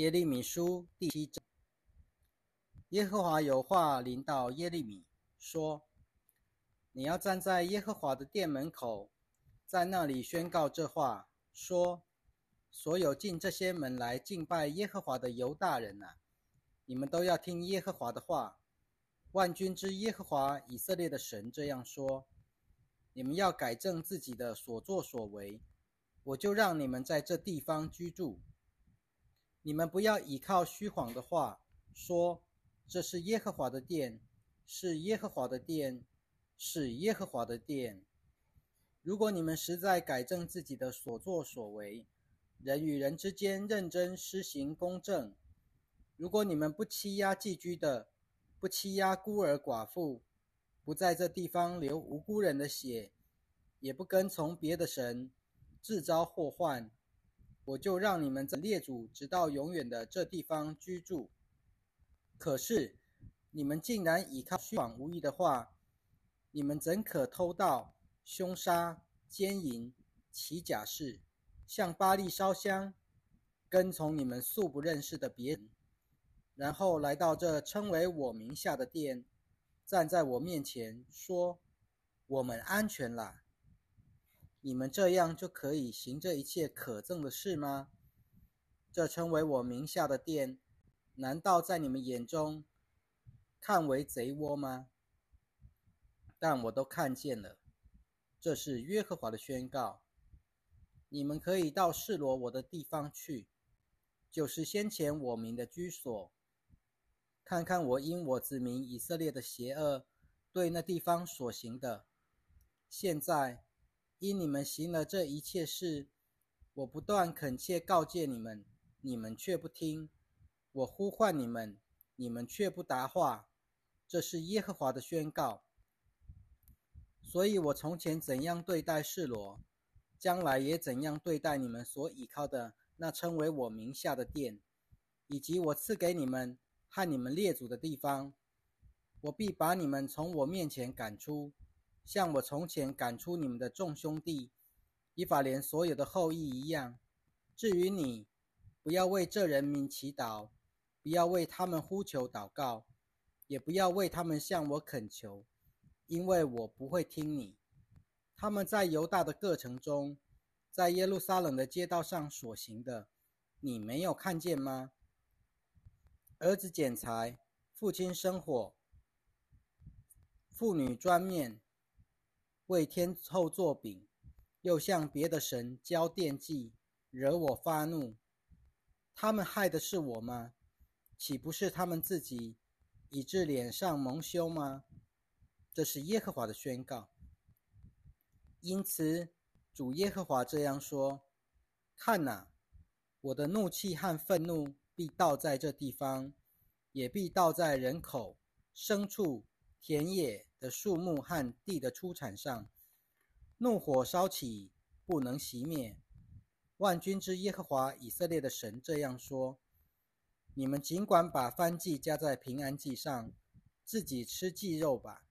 耶利米书第七章，耶和华有话临到耶利米说：“你要站在耶和华的殿门口，在那里宣告这话，说：所有进这些门来敬拜耶和华的犹大人呐，你们都要听耶和华的话。万军之耶和华以色列的神这样说：你们要改正自己的所作所为，我就让你们在这地方居住。”你们不要倚靠虚谎的话，说这是耶和华的殿，是耶和华的殿，是耶和华的殿。如果你们实在改正自己的所作所为，人与人之间认真施行公正，如果你们不欺压寄居的，不欺压孤儿寡妇，不在这地方流无辜人的血，也不跟从别的神，自招祸患。我就让你们在列祖直到永远的这地方居住。可是你们竟然倚靠虚妄无义的话，你们怎可偷盗、凶杀、奸淫、起假誓，向巴利烧香，跟从你们素不认识的别人，然后来到这称为我名下的殿，站在我面前说：“我们安全了。”你们这样就可以行这一切可憎的事吗？这称为我名下的殿，难道在你们眼中看为贼窝吗？但我都看见了，这是约和华的宣告。你们可以到示罗我的地方去，就是先前我名的居所，看看我因我子民以色列的邪恶对那地方所行的。现在。因你们行了这一切事，我不断恳切告诫你们，你们却不听；我呼唤你们，你们却不答话。这是耶和华的宣告。所以我从前怎样对待示罗，将来也怎样对待你们所倚靠的那称为我名下的殿，以及我赐给你们和你们列祖的地方。我必把你们从我面前赶出。像我从前赶出你们的众兄弟以法莲所有的后裔一样。至于你，不要为这人民祈祷，不要为他们呼求祷告，也不要为他们向我恳求，因为我不会听你。他们在犹大的各城中，在耶路撒冷的街道上所行的，你没有看见吗？儿子剪柴，父亲生火，妇女专面。为天后做饼，又向别的神交奠祭，惹我发怒。他们害的是我吗？岂不是他们自己以致脸上蒙羞吗？这是耶和华的宣告。因此，主耶和华这样说：看哪，我的怒气和愤怒必倒在这地方，也必倒在人口、牲畜。田野的树木和地的出产上，怒火烧起，不能熄灭。万军之耶和华以色列的神这样说：你们尽管把番祭加在平安祭上，自己吃祭肉吧，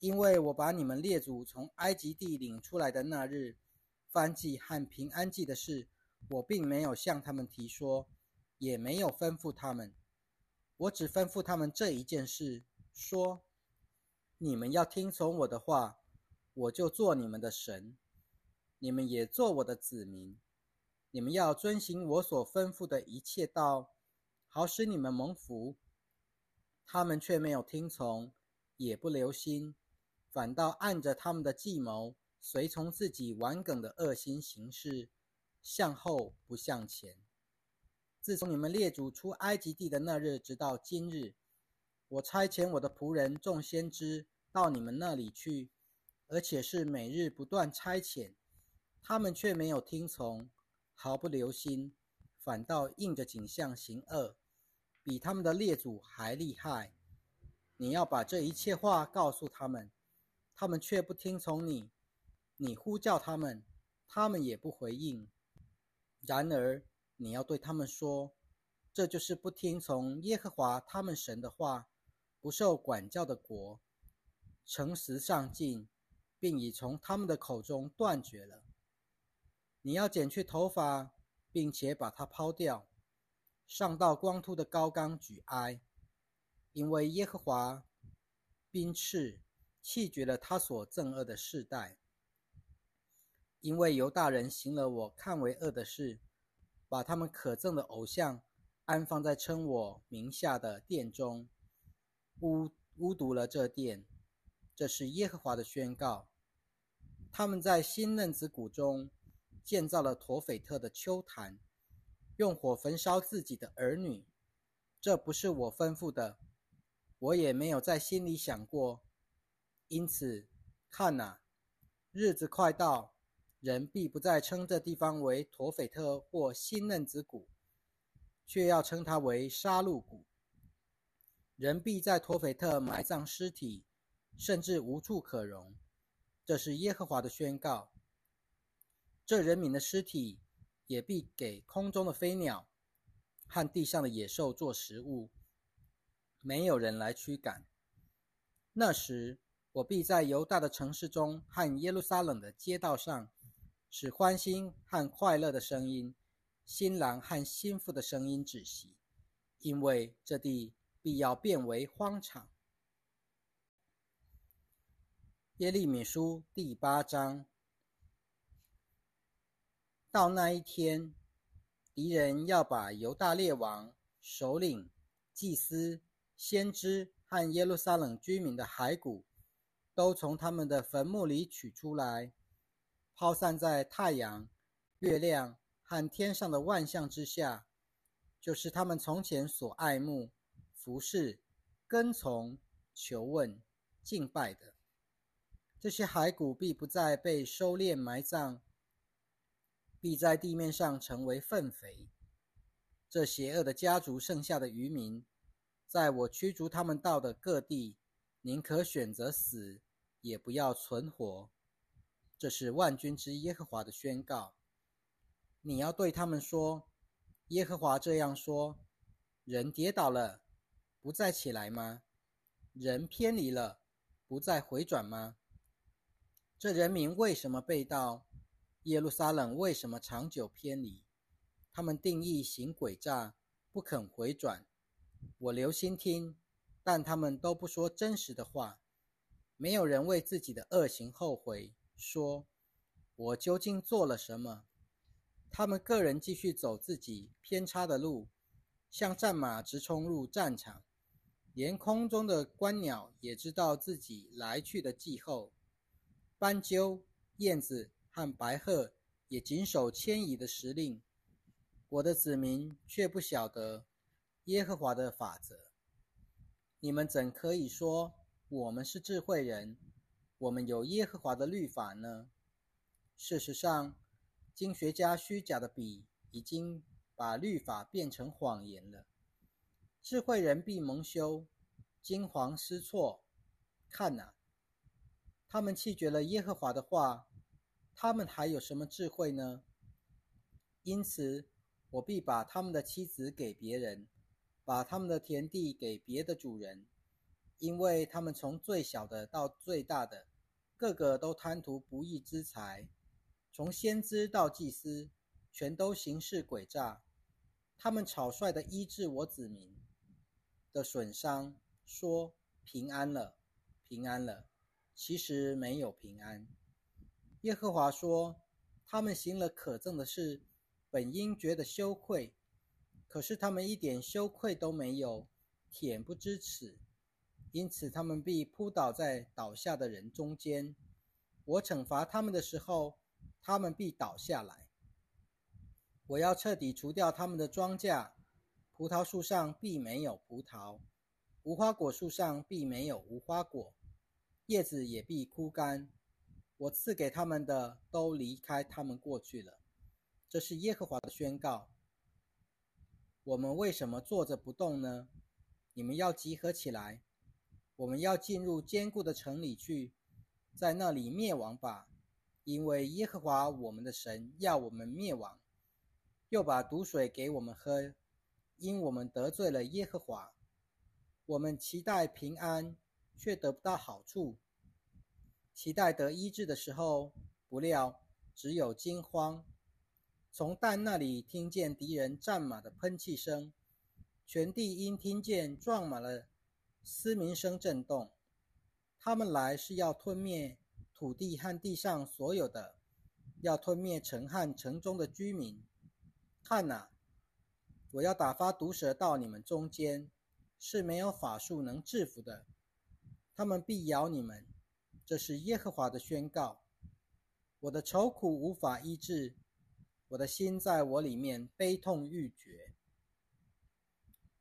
因为我把你们列祖从埃及地领出来的那日，番祭和平安祭的事，我并没有向他们提说，也没有吩咐他们。我只吩咐他们这一件事，说。你们要听从我的话，我就做你们的神，你们也做我的子民。你们要遵行我所吩咐的一切道，好使你们蒙福。他们却没有听从，也不留心，反倒按着他们的计谋，随从自己顽梗的恶心行事，向后不向前。自从你们列祖出埃及地的那日，直到今日。我差遣我的仆人众先知到你们那里去，而且是每日不断差遣，他们却没有听从，毫不留心，反倒应着景象行恶，比他们的列祖还厉害。你要把这一切话告诉他们，他们却不听从你。你呼叫他们，他们也不回应。然而你要对他们说，这就是不听从耶和华他们神的话。不受管教的国，诚实上进，并已从他们的口中断绝了。你要剪去头发，并且把它抛掉，上到光秃的高冈举哀，因为耶和华兵斥弃绝了他所憎恶的世代。因为犹大人行了我看为恶的事，把他们可憎的偶像安放在称我名下的殿中，污污渎了这殿。这是耶和华的宣告。他们在新嫩子谷中建造了陀斐特的丘坛，用火焚烧自己的儿女。这不是我吩咐的，我也没有在心里想过。因此，看哪，日子快到。人必不再称这地方为陀斐特或新嫩子谷，却要称它为杀戮谷。人必在陀斐特埋葬尸体，甚至无处可容。这是耶和华的宣告。这人民的尸体也必给空中的飞鸟和地上的野兽做食物，没有人来驱赶。那时，我必在犹大的城市中和耶路撒冷的街道上。使欢欣和快乐的声音，新郎和新妇的声音止息，因为这地必要变为荒场。耶利米书第八章。到那一天，敌人要把犹大列王、首领、祭司、先知和耶路撒冷居民的骸骨，都从他们的坟墓里取出来。抛散在太阳、月亮和天上的万象之下，就是他们从前所爱慕、服侍、跟从、求问、敬拜的。这些骸骨必不再被收敛埋葬，必在地面上成为粪肥。这邪恶的家族剩下的渔民，在我驱逐他们到的各地，宁可选择死，也不要存活。这是万军之耶和华的宣告。你要对他们说：“耶和华这样说：人跌倒了，不再起来吗？人偏离了，不再回转吗？这人民为什么被盗？耶路撒冷为什么长久偏离？他们定义行诡诈，不肯回转。我留心听，但他们都不说真实的话。没有人为自己的恶行后悔。”说：“我究竟做了什么？”他们个人继续走自己偏差的路，像战马直冲入战场，连空中的观鸟也知道自己来去的季候。斑鸠、燕子和白鹤也谨守迁移的时令。我的子民却不晓得耶和华的法则。你们怎可以说我们是智慧人？我们有耶和华的律法呢。事实上，经学家虚假的笔已经把律法变成谎言了。智慧人必蒙羞，惊惶失措。看哪，他们弃绝了耶和华的话，他们还有什么智慧呢？因此，我必把他们的妻子给别人，把他们的田地给别的主人。因为他们从最小的到最大的，个个都贪图不义之财，从先知到祭司，全都行事诡诈。他们草率的医治我子民的损伤，说平安了，平安了，其实没有平安。耶和华说，他们行了可憎的事，本应觉得羞愧，可是他们一点羞愧都没有，恬不知耻。因此，他们必扑倒在倒下的人中间。我惩罚他们的时候，他们必倒下来。我要彻底除掉他们的庄稼，葡萄树上必没有葡萄，无花果树上必没有无花果，叶子也必枯干。我赐给他们的都离开他们过去了。这是耶和华的宣告。我们为什么坐着不动呢？你们要集合起来。我们要进入坚固的城里去，在那里灭亡吧，因为耶和华我们的神要我们灭亡，又把毒水给我们喝，因我们得罪了耶和华。我们期待平安，却得不到好处；期待得医治的时候，不料只有惊慌。从蛋那里听见敌人战马的喷气声，全地因听见撞满了嘶鸣声震动。他们来是要吞灭土地和地上所有的，要吞灭城和城中的居民。看哪，我要打发毒蛇到你们中间，是没有法术能制服的。他们必咬你们，这是耶和华的宣告。我的愁苦无法医治，我的心在我里面悲痛欲绝。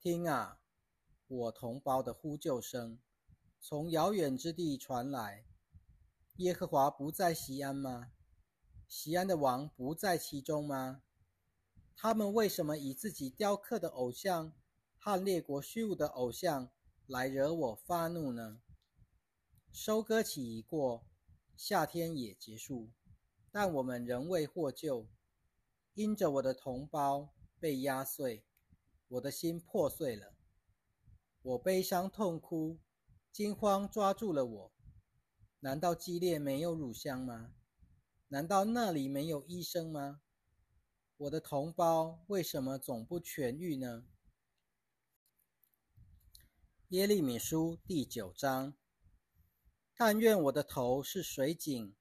听啊，我同胞的呼救声，从遥远之地传来。耶和华不在西安吗？西安的王不在其中吗？他们为什么以自己雕刻的偶像和列国虚无的偶像来惹我发怒呢？收割期已过，夏天也结束，但我们仍未获救。因着我的同胞被压碎，我的心破碎了。我悲伤痛哭，惊慌抓住了我。难道激烈没有乳香吗？难道那里没有医生吗？我的同胞为什么总不痊愈呢？耶利米书第九章。但愿我的头是水井，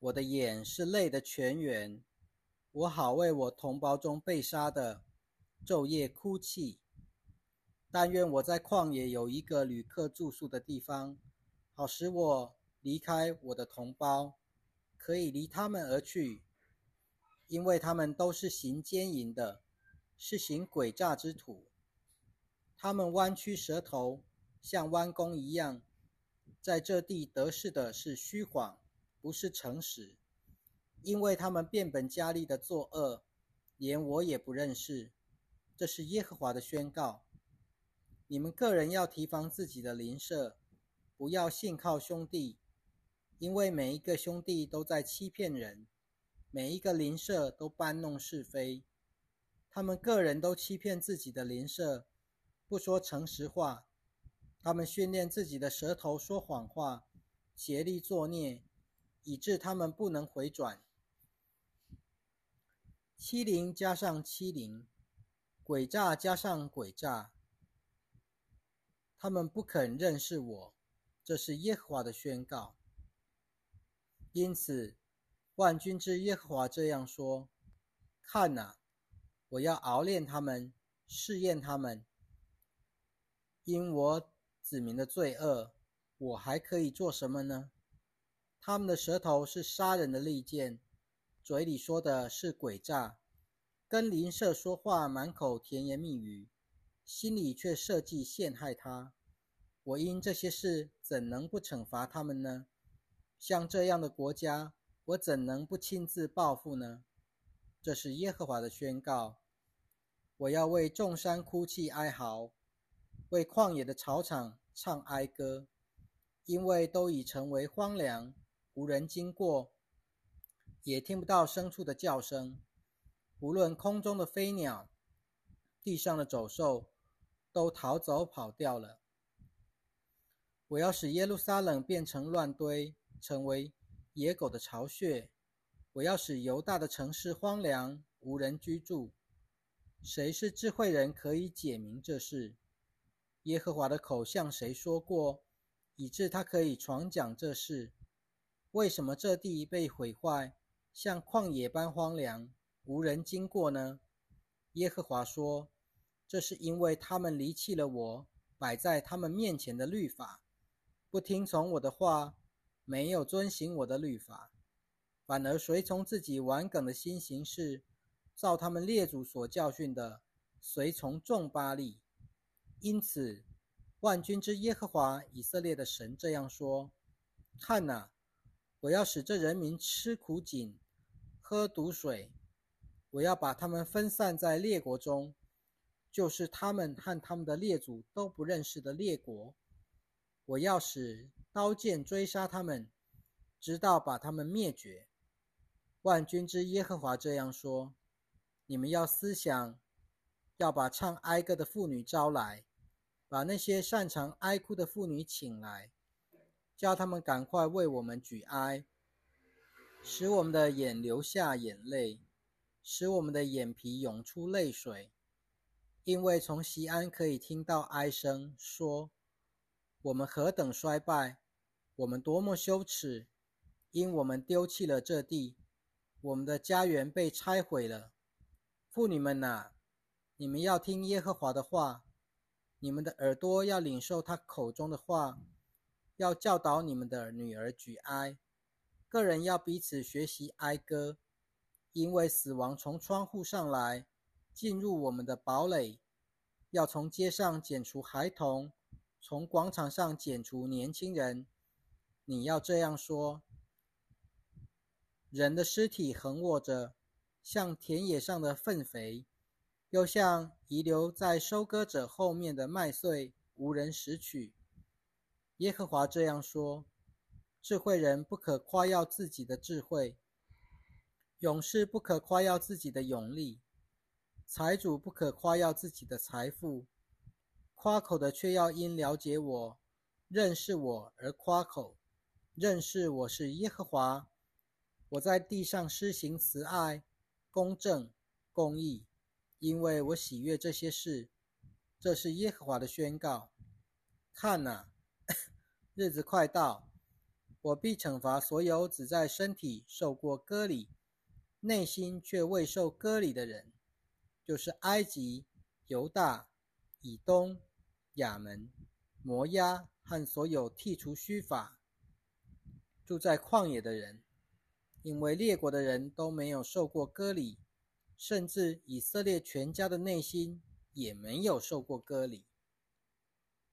我的眼是泪的泉源，我好为我同胞中被杀的昼夜哭泣。但愿我在旷野有一个旅客住宿的地方，好使我离开我的同胞，可以离他们而去，因为他们都是行奸淫的，是行诡诈之徒。他们弯曲舌头，像弯弓一样。在这地得势的是虚谎，不是诚实，因为他们变本加厉的作恶，连我也不认识。这是耶和华的宣告。你们个人要提防自己的邻舍，不要信靠兄弟，因为每一个兄弟都在欺骗人，每一个邻舍都搬弄是非。他们个人都欺骗自己的邻舍，不说诚实话。他们训练自己的舌头说谎话，竭力作孽，以致他们不能回转。欺凌加上欺凌，诡诈加上诡诈，他们不肯认识我，这是耶和华的宣告。因此，万军之耶和华这样说：看哪，我要熬炼他们，试验他们，因我。子民的罪恶，我还可以做什么呢？他们的舌头是杀人的利剑，嘴里说的是诡诈，跟邻舍说话满口甜言蜜语，心里却设计陷害他。我因这些事怎能不惩罚他们呢？像这样的国家，我怎能不亲自报复呢？这是耶和华的宣告。我要为众山哭泣哀嚎。为旷野的草场唱哀歌，因为都已成为荒凉，无人经过，也听不到牲畜的叫声。无论空中的飞鸟，地上的走兽，都逃走跑掉了。我要使耶路撒冷变成乱堆，成为野狗的巢穴。我要使犹大的城市荒凉，无人居住。谁是智慧人，可以解明这事？耶和华的口向谁说过，以致他可以传讲这事？为什么这地被毁坏，像旷野般荒凉，无人经过呢？耶和华说：“这是因为他们离弃了我摆在他们面前的律法，不听从我的话，没有遵行我的律法，反而随从自己顽梗的心行事，照他们列祖所教训的，随从众巴利。”因此，万军之耶和华以色列的神这样说：“看哪，我要使这人民吃苦井，喝毒水；我要把他们分散在列国中，就是他们和他们的列祖都不认识的列国。我要使刀剑追杀他们，直到把他们灭绝。”万军之耶和华这样说：“你们要思想，要把唱哀歌的妇女招来。”把那些擅长哀哭的妇女请来，叫他们赶快为我们举哀，使我们的眼流下眼泪，使我们的眼皮涌出泪水。因为从西安可以听到哀声，说：“我们何等衰败，我们多么羞耻，因我们丢弃了这地，我们的家园被拆毁了。”妇女们呐，你们要听耶和华的话，你们的耳朵要领受他口中的话，要教导你们的女儿举哀，个人要彼此学习哀歌，因为死亡从窗户上来。进入我们的堡垒，要从街上剪除孩童，从广场上剪除年轻人。你要这样说：人的尸体横卧着，像田野上的粪肥，又像遗留在收割者后面的麦穗，无人拾取。耶和华这样说：智慧人不可夸耀自己的智慧，勇士不可夸耀自己的勇力。财主不可夸耀自己的财富，夸口的却要因了解我、认识我而夸口。认识我是耶和华，我在地上施行慈爱、公正、公义，因为我喜悦这些事。这是耶和华的宣告。看哪，日子快到，我必惩罚所有只在身体受过割礼、内心却未受割礼的人。就是埃及、犹大、以东、亚门、摩押和所有剔除虚法、住在旷野的人，因为列国的人都没有受过割礼，甚至以色列全家的内心也没有受过割礼。